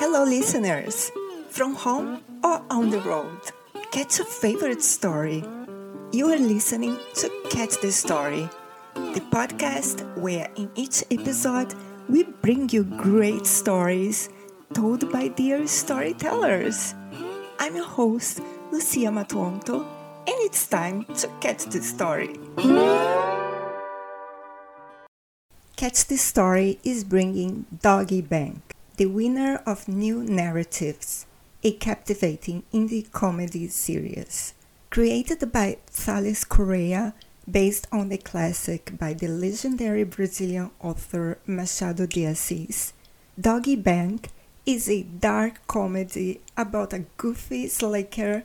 Hello, listeners! From home or on the road, catch a favorite story. You are listening to Catch the Story, the podcast where in each episode we bring you great stories told by dear storytellers. I'm your host, Lucia Matuonto, and it's time to catch the story. Catch the Story is bringing Doggy Bank, the winner of New Narratives, a captivating indie comedy series. Created by Thales Correa, based on the classic by the legendary Brazilian author Machado de Assis, Doggy Bank is a dark comedy about a goofy slacker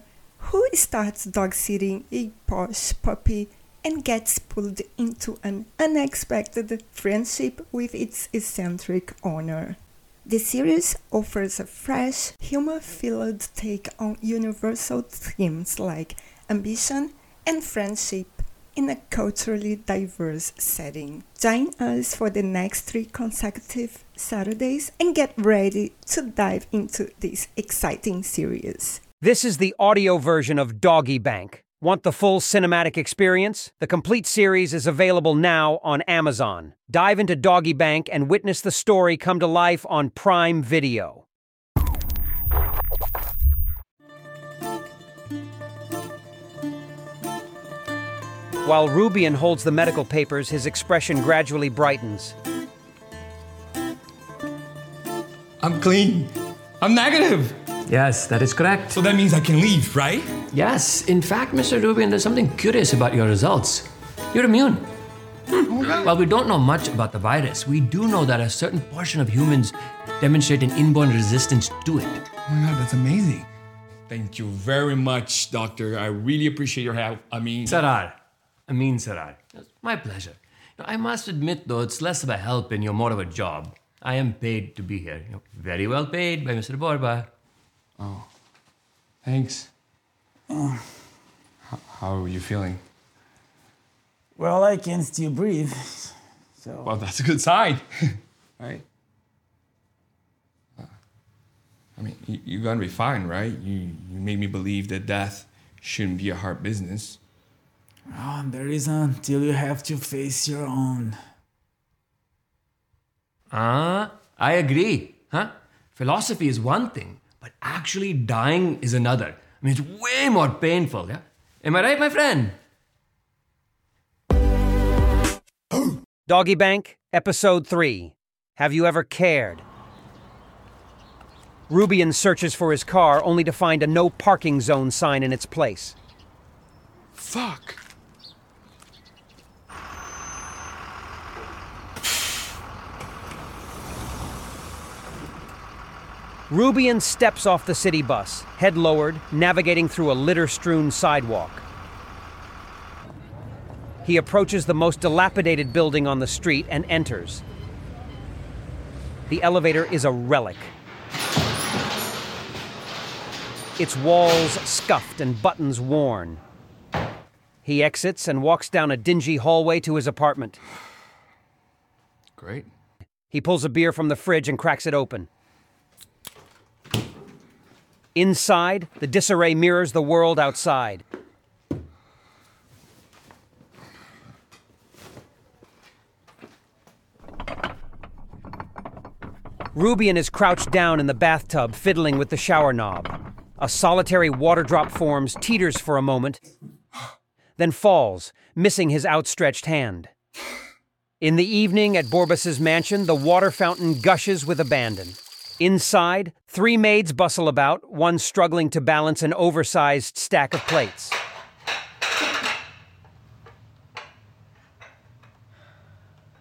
who starts dog sitting a posh puppy and gets pulled into an unexpected friendship with its eccentric owner. The series offers a fresh, humor filled take on universal themes like ambition and friendship in a culturally diverse setting. Join us for the next three consecutive Saturdays and get ready to dive into this exciting series. This is the audio version of Doggy Bank. Want the full cinematic experience? The complete series is available now on Amazon. Dive into Doggy Bank and witness the story come to life on Prime Video. While Rubian holds the medical papers, his expression gradually brightens. I'm clean. I'm negative. Yes, that is correct. So that means I can leave, right? Yes, in fact, Mr. Rubin, there's something curious about your results. You're immune. Hmm. While we don't know much about the virus, we do know that a certain portion of humans demonstrate an inborn resistance to it. Oh my god, that's amazing. Thank you very much, doctor. I really appreciate your help. I mean, Sarar. Amin Sarar. It's my pleasure. Now, I must admit, though, it's less of a help and you're more of a job. I am paid to be here. You know, very well paid by Mr. Borba. Thanks. How, how are you feeling? Well, I can still breathe. So Well, that's a good sign, right? Uh, I mean, you, you're gonna be fine, right? You you made me believe that death shouldn't be a hard business. oh, there is until you have to face your own. Ah, I agree. Huh? Philosophy is one thing, but actually dying is another. I mean, it's way more painful, yeah? Am I right, my friend? Doggy Bank, Episode 3. Have you ever cared? Rubian searches for his car only to find a no parking zone sign in its place. Fuck. Rubian steps off the city bus, head lowered, navigating through a litter strewn sidewalk. He approaches the most dilapidated building on the street and enters. The elevator is a relic. Its walls scuffed and buttons worn. He exits and walks down a dingy hallway to his apartment. Great. He pulls a beer from the fridge and cracks it open. Inside, the disarray mirrors the world outside. Rubian is crouched down in the bathtub, fiddling with the shower knob. A solitary water drop forms, teeters for a moment, then falls, missing his outstretched hand. In the evening at Borba's mansion, the water fountain gushes with abandon. Inside, three maids bustle about, one struggling to balance an oversized stack of plates.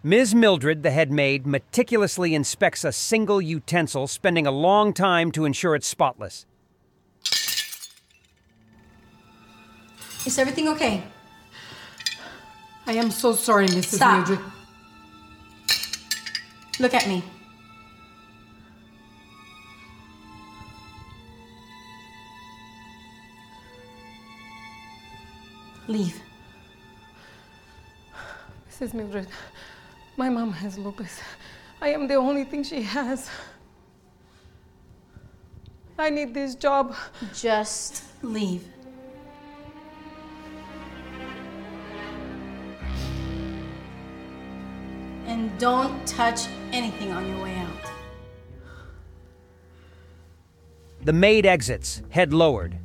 Ms. Mildred, the head maid, meticulously inspects a single utensil, spending a long time to ensure it's spotless. Is everything okay? I am so sorry, Mrs. Stop. Mildred. Look at me. Leave. Mrs. Mildred, my mom has lupus. I am the only thing she has. I need this job. Just leave. And don't touch anything on your way out. The maid exits, head lowered.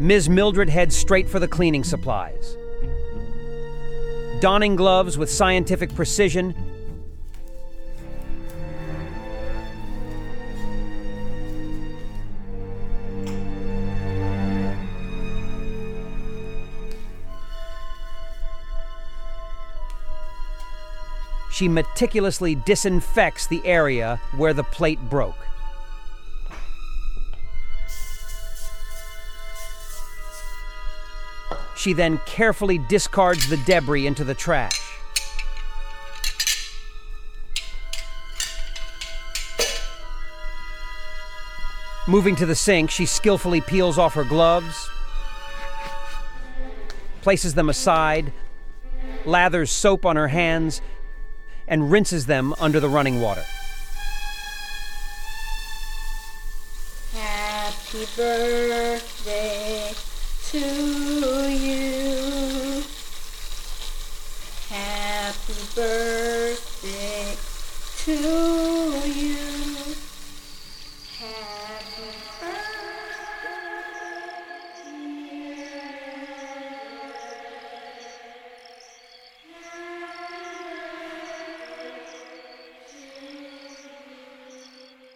Ms. Mildred heads straight for the cleaning supplies. Donning gloves with scientific precision, she meticulously disinfects the area where the plate broke. She then carefully discards the debris into the trash. Moving to the sink, she skillfully peels off her gloves, places them aside, lathers soap on her hands, and rinses them under the running water. Happy birthday to you. Happy birthday to you.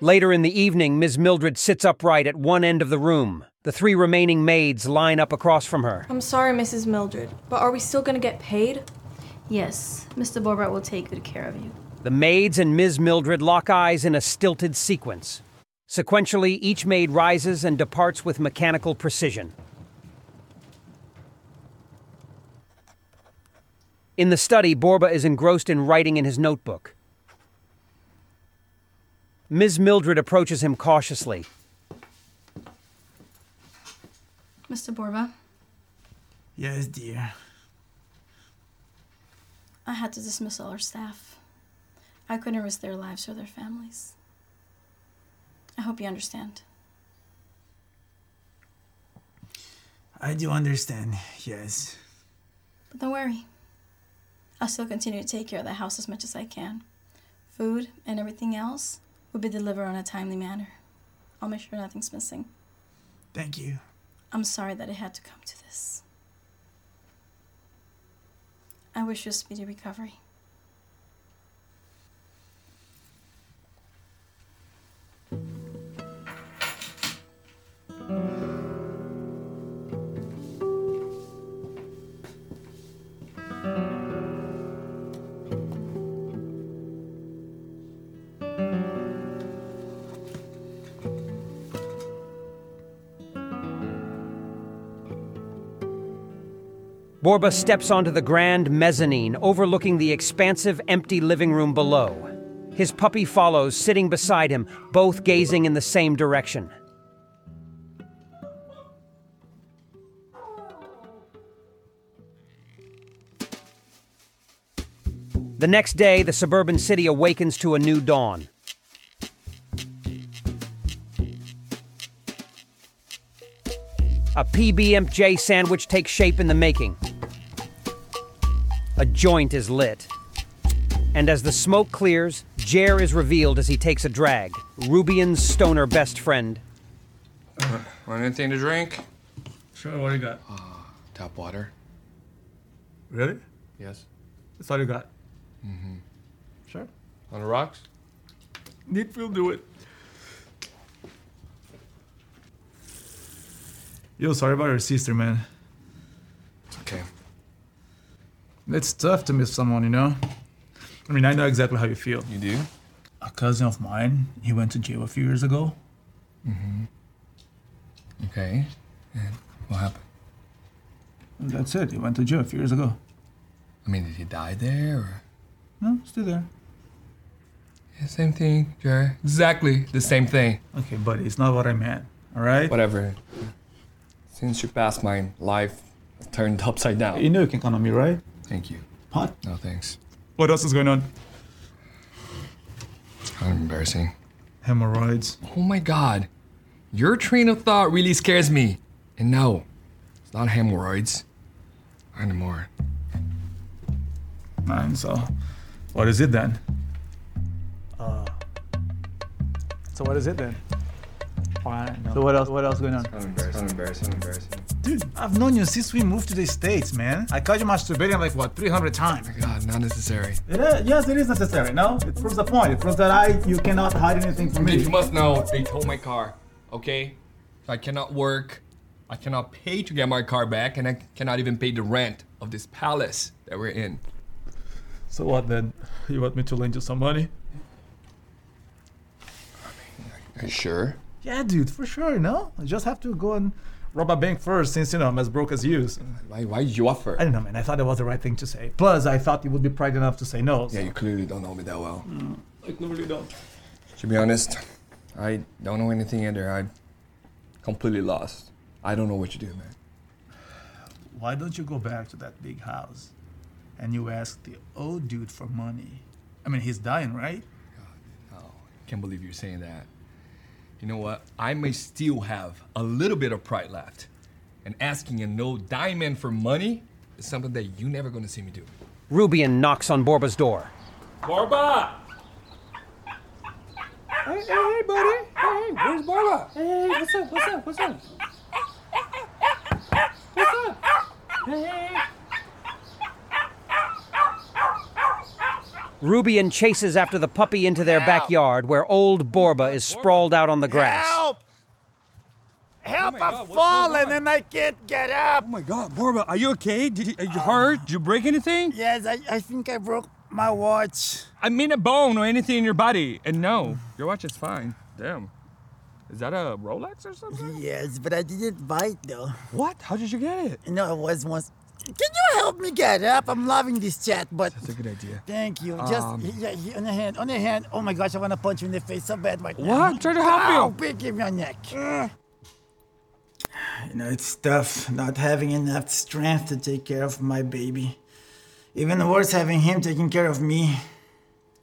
Later in the evening, Ms. Mildred sits upright at one end of the room. The three remaining maids line up across from her. I'm sorry, Mrs. Mildred, but are we still gonna get paid? Yes, Mr. Borbert will take good care of you. The maids and Ms. Mildred lock eyes in a stilted sequence. Sequentially, each maid rises and departs with mechanical precision. In the study, Borba is engrossed in writing in his notebook. Ms. Mildred approaches him cautiously. Mr. Borba, Yes, dear. I had to dismiss all our staff. I couldn't risk their lives or their families. I hope you understand. I do understand, yes. But don't worry. I'll still continue to take care of the house as much as I can. Food and everything else will be delivered on a timely manner. I'll make sure nothing's missing. Thank you. I'm sorry that it had to come to this. I wish you a speedy recovery. Borba steps onto the grand mezzanine overlooking the expansive, empty living room below. His puppy follows, sitting beside him, both gazing in the same direction. The next day, the suburban city awakens to a new dawn. A PB&J sandwich takes shape in the making. A joint is lit. And as the smoke clears, Jer is revealed as he takes a drag. Rubian's stoner best friend. Want anything to drink? Sure, what do you got? Ah, tap water. Really? Yes. That's all you got? Mm-hmm. Sure. On the rocks? Need will do it. Yo, sorry about your sister, man. It's okay. It's tough to miss someone, you know? I mean, I know exactly how you feel. You do? A cousin of mine, he went to jail a few years ago. Mm-hmm. Okay. And what happened? And that's it. He went to jail a few years ago. I mean, did he die there or? No, still there. Yeah, same thing, Jerry. Exactly the same thing. Okay, buddy, it's not what I meant. All right? Whatever. Since you passed my life turned upside down. You know you can count on me, right? Thank you. What? No thanks. What else is going on? Kind of embarrassing. Hemorrhoids. Oh my god. Your train of thought really scares me. And no, it's not hemorrhoids. Anymore. Man, so what is it then? Uh, so what is it then? Fine. So what else? What else going on? Embarrassing. Embarrassing. Embarrassing. Dude, I've known you since we moved to the states, man. I caught you masturbating like what, 300 times. Oh God, not necessary. It is, yes, it is necessary. No, it proves the point. It proves that I, you cannot hide anything from me. You must know they towed my car. Okay? I cannot work. I cannot pay to get my car back, and I cannot even pay the rent of this palace that we're in. So what then? You want me to lend you some money? Are you sure? Yeah, dude, for sure. No, I just have to go and rob a bank first, since you know I'm as broke as you. So- Why? Why did you offer? I don't know, man. I thought it was the right thing to say. Plus, I thought you would be pride enough to say no. so- Yeah, you clearly don't know me that well. Mm. I clearly don't. To be honest, I don't know anything either. I'm completely lost. I don't know what to do, man. Why don't you go back to that big house and you ask the old dude for money? I mean, he's dying, right? God, no. Can't believe you're saying that. You know what? I may still have a little bit of pride left. And asking a no diamond for money is something that you're never gonna see me do. Rubian knocks on Borba's door. Barba! Hey, hey, hey, buddy. Hey, where's Barba? Hey, hey, what's up? What's up? What's up? What's up? Hey. Rubian chases after the puppy into their backyard where old Borba is sprawled out on the grass. Help! Help! Oh I've fallen and I can't get up. Oh my God, Borba, are you okay? Did you, are you oh. hurt? Did you break anything? Yes, I, I think I broke my watch. I mean a bone or anything in your body. And no, your watch is fine. Damn. Is that a Rolex or something? Yes, but I didn't buy it though. What? How did you get it? No, it was once. Can you help me get up? I'm loving this chat, but. That's a good idea. Thank you. Just Um, yeah, yeah, on the hand, on the hand. Oh my gosh, I want to punch you in the face so bad right now. What? I'm trying to help you. Ow, big, give me your neck. You know, it's tough not having enough strength to take care of my baby. Even worse, having him taking care of me.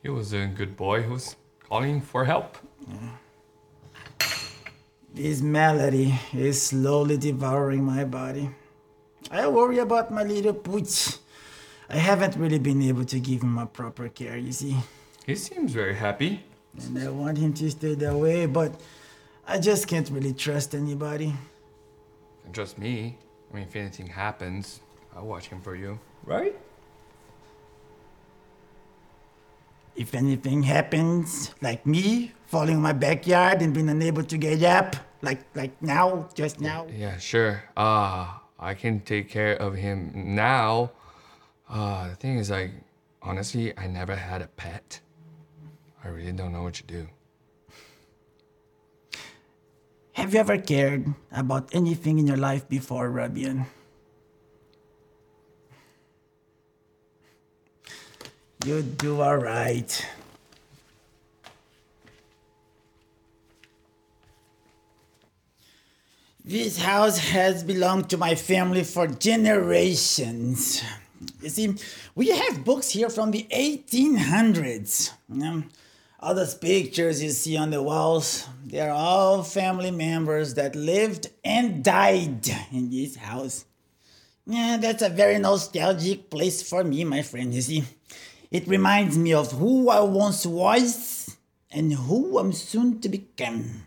He was a good boy who's calling for help. This malady is slowly devouring my body. I worry about my little pooch. I haven't really been able to give him a proper care, you see. He seems very happy. And I want him to stay that way, but I just can't really trust anybody. And just me. I mean, if anything happens, I'll watch him for you. Right? If anything happens, like me falling in my backyard and being unable to get up, like like now, just now. Yeah, sure. Uh, I can take care of him now. Uh, the thing is, like, honestly, I never had a pet. I really don't know what to do. Have you ever cared about anything in your life before, Rabian? You do alright. This house has belonged to my family for generations. You see, we have books here from the 1800s. Um, all those pictures you see on the walls, they're all family members that lived and died in this house. Yeah, that's a very nostalgic place for me, my friend. You see, it reminds me of who I once was and who I'm soon to become.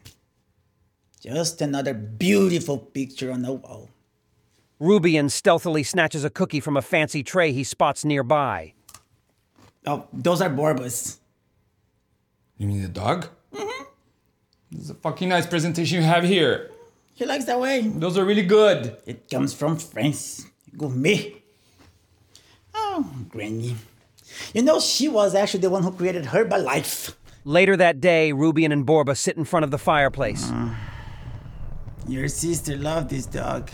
Just another beautiful picture on the wall. Rubian stealthily snatches a cookie from a fancy tray he spots nearby. Oh, those are Borbas. You mean the dog? Mm-hmm. This is a fucking nice presentation you have here. He likes that way. Those are really good. It comes from France. Gourmet. Oh, Granny. You know, she was actually the one who created Herbalife. Later that day, Rubian and Borba sit in front of the fireplace. Your sister loved this dog.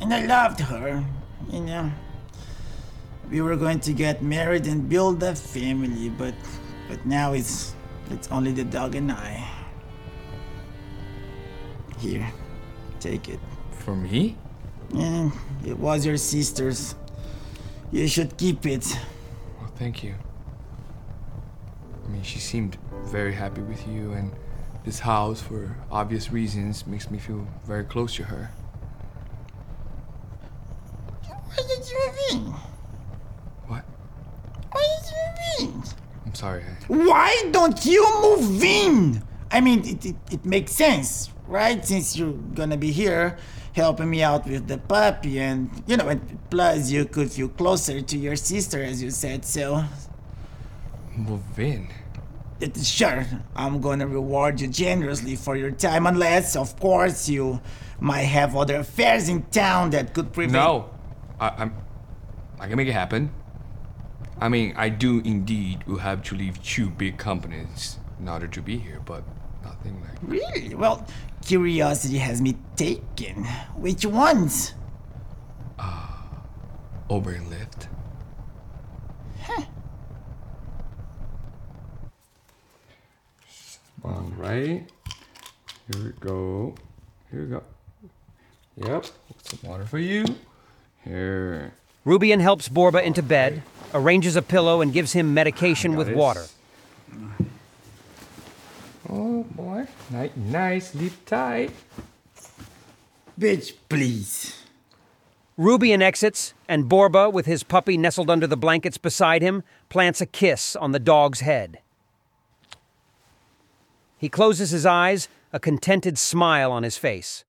And I loved her. You know. We were going to get married and build a family, but but now it's it's only the dog and I. Here, take it. For me? Eh, it was your sister's. You should keep it. Well, thank you. I mean, she seemed very happy with you, and this house, for obvious reasons, makes me feel very close to her. Why did you move in? What? Why did you move in? I'm sorry. I, Why don't you move in? I mean, it, it, it makes sense, right? Since you're gonna be here helping me out with the puppy, and you know, and plus you could feel closer to your sister, as you said, so. move in. Sure, I'm gonna reward you generously for your time, unless, of course, you might have other affairs in town that could prevent. No, I, I'm. I can make it happen. I mean, I do indeed will have to leave two big companies in order to be here, but nothing like. Really? Well, curiosity has me taken. Which ones? Ah, Uber and Lyft. One right. Here we go. Here we go. Yep. Some water for you. Here. Rubian helps Borba into bed, arranges a pillow, and gives him medication with this. water. Oh boy. Nice, nice. Sleep tight. Bitch, please. Rubian exits, and Borba, with his puppy nestled under the blankets beside him, plants a kiss on the dog's head. He closes his eyes, a contented smile on his face.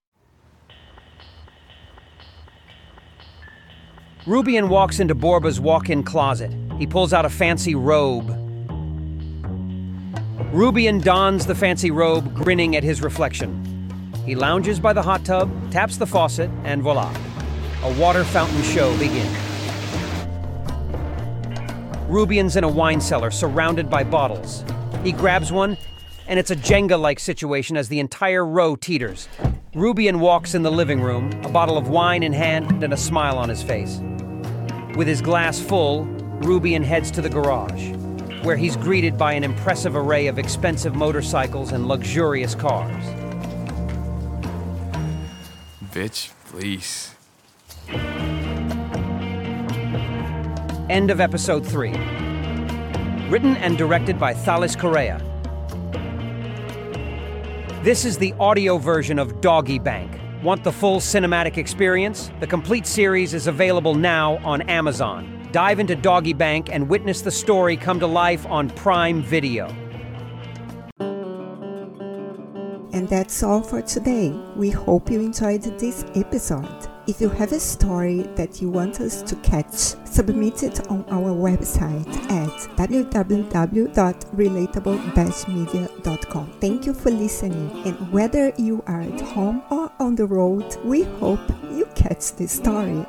Rubian walks into Borba's walk in closet. He pulls out a fancy robe. Rubian dons the fancy robe, grinning at his reflection. He lounges by the hot tub, taps the faucet, and voila. A water fountain show begins. Rubian's in a wine cellar surrounded by bottles. He grabs one, and it's a Jenga like situation as the entire row teeters. Rubian walks in the living room, a bottle of wine in hand and a smile on his face. With his glass full, Rubian heads to the garage, where he's greeted by an impressive array of expensive motorcycles and luxurious cars. Bitch, please. End of episode 3. Written and directed by Thales Correa. This is the audio version of Doggy Bank. Want the full cinematic experience? The complete series is available now on Amazon. Dive into Doggy Bank and witness the story come to life on Prime Video. And that's all for today. We hope you enjoyed this episode. If you have a story that you want us to catch, submit it on our website at www.relatable-media.com. Thank you for listening, and whether you are at home or on the road, we hope you catch the story.